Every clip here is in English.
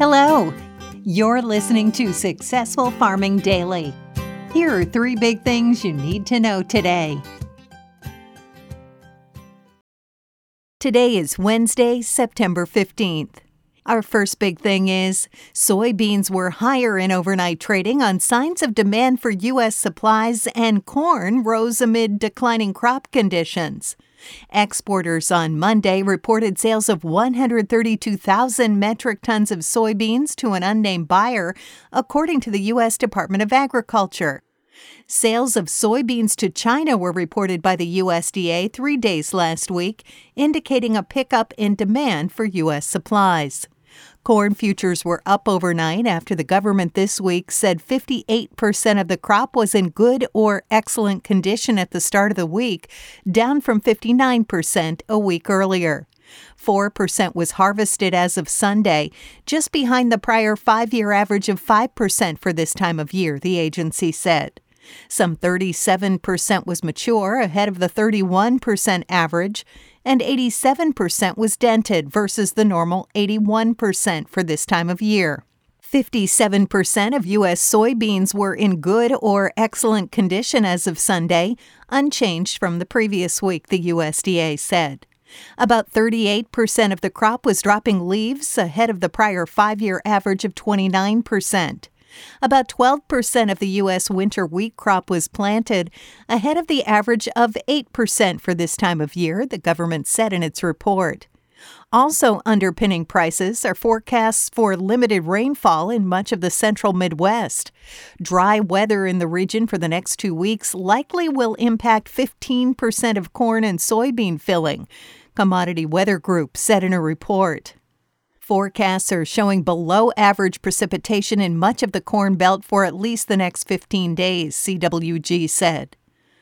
Hello. You're listening to Successful Farming Daily. Here are three big things you need to know today. Today is Wednesday, September 15th. Our first big thing is soybeans were higher in overnight trading on signs of demand for U.S. supplies, and corn rose amid declining crop conditions. Exporters on Monday reported sales of 132,000 metric tons of soybeans to an unnamed buyer, according to the U.S. Department of Agriculture. Sales of soybeans to China were reported by the USDA three days last week, indicating a pickup in demand for U.S. supplies. Corn futures were up overnight after the government this week said 58% of the crop was in good or excellent condition at the start of the week, down from 59% a week earlier. 4% was harvested as of Sunday, just behind the prior five year average of 5% for this time of year, the agency said. Some 37% was mature, ahead of the 31% average, and 87% was dented versus the normal 81% for this time of year. 57% of U.S. soybeans were in good or excellent condition as of Sunday, unchanged from the previous week, the USDA said. About 38% of the crop was dropping leaves, ahead of the prior five year average of 29%. About 12% of the U.S. winter wheat crop was planted, ahead of the average of 8% for this time of year, the government said in its report. Also underpinning prices are forecasts for limited rainfall in much of the central Midwest. Dry weather in the region for the next two weeks likely will impact 15% of corn and soybean filling, Commodity Weather Group said in a report. Forecasts are showing below average precipitation in much of the Corn Belt for at least the next 15 days, CWG said.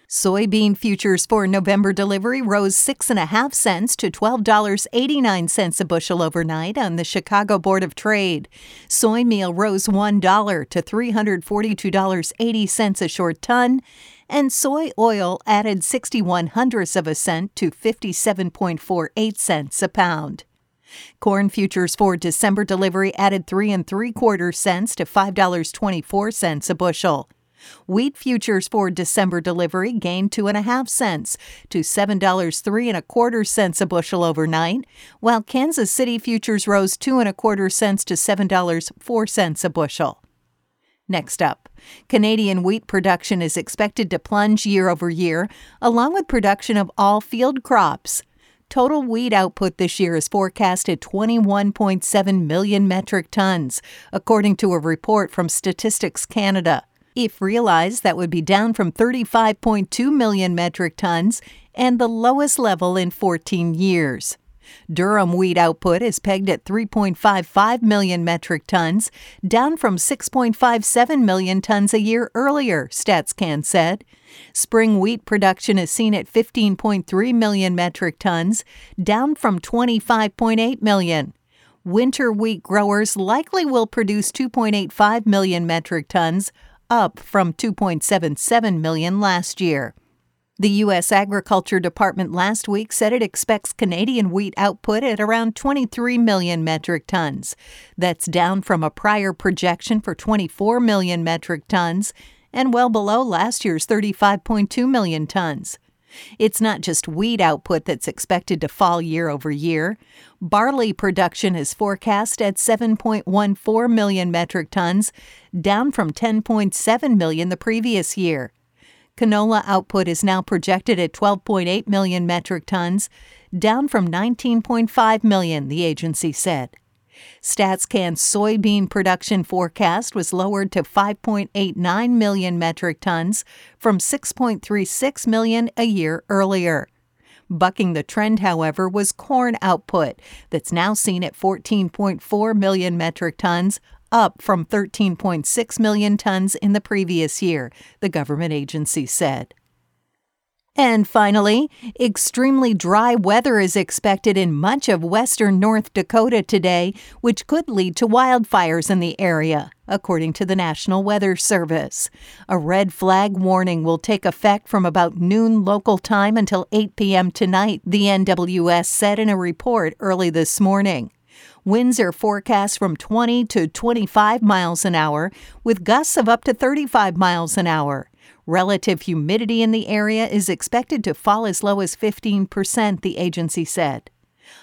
Soybean futures for November delivery rose 6.5 cents to $12.89 a bushel overnight on the Chicago Board of Trade. Soy meal rose $1 to $342.80 a short ton, and soy oil added 61 hundredths of a cent to 57.48 cents a pound. Corn futures for December delivery added three and three quarter cents to five dollars twenty four cents a bushel. Wheat futures for December delivery gained two and a half cents to seven dollars three and a quarter cents a bushel overnight, while Kansas City futures rose two and a quarter cents to seven dollars four cents a bushel. Next up, Canadian wheat production is expected to plunge year over year, along with production of all field crops. Total wheat output this year is forecast at 21.7 million metric tons, according to a report from Statistics Canada. If realized, that would be down from 35.2 million metric tons and the lowest level in 14 years. Durum wheat output is pegged at 3.55 million metric tons, down from 6.57 million tons a year earlier, StatsCan said. Spring wheat production is seen at 15.3 million metric tons, down from 25.8 million. Winter wheat growers likely will produce 2.85 million metric tons, up from 2.77 million last year. The U.S. Agriculture Department last week said it expects Canadian wheat output at around 23 million metric tons. That's down from a prior projection for 24 million metric tons and well below last year's 35.2 million tons. It's not just wheat output that's expected to fall year over year. Barley production is forecast at 7.14 million metric tons, down from 10.7 million the previous year. Canola output is now projected at 12.8 million metric tons, down from 19.5 million, the agency said. StatsCan's soybean production forecast was lowered to 5.89 million metric tons from 6.36 million a year earlier. Bucking the trend, however, was corn output, that's now seen at 14.4 million metric tons, up from 13.6 million tons in the previous year, the government agency said. And finally, extremely dry weather is expected in much of western North Dakota today, which could lead to wildfires in the area, according to the National Weather Service. A red flag warning will take effect from about noon local time until 8 p.m. tonight, the NWS said in a report early this morning. Winds are forecast from 20 to 25 miles an hour, with gusts of up to 35 miles an hour. Relative humidity in the area is expected to fall as low as 15%, the agency said.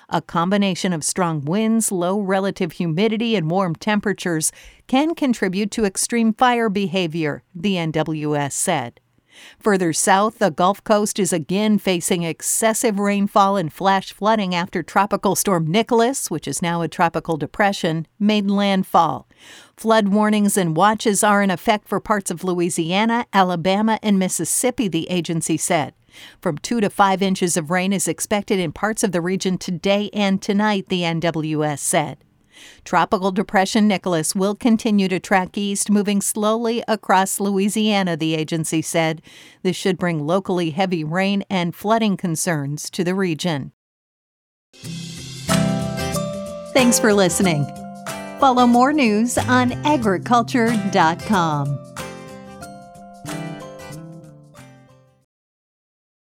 A combination of strong winds, low relative humidity, and warm temperatures can contribute to extreme fire behavior, the NWS said. Further south, the Gulf Coast is again facing excessive rainfall and flash flooding after Tropical Storm Nicholas, which is now a tropical depression, made landfall. Flood warnings and watches are in effect for parts of Louisiana, Alabama, and Mississippi, the agency said. From 2 to 5 inches of rain is expected in parts of the region today and tonight, the NWS said. Tropical Depression Nicholas will continue to track east, moving slowly across Louisiana, the agency said. This should bring locally heavy rain and flooding concerns to the region. Thanks for listening. Follow more news on agriculture.com.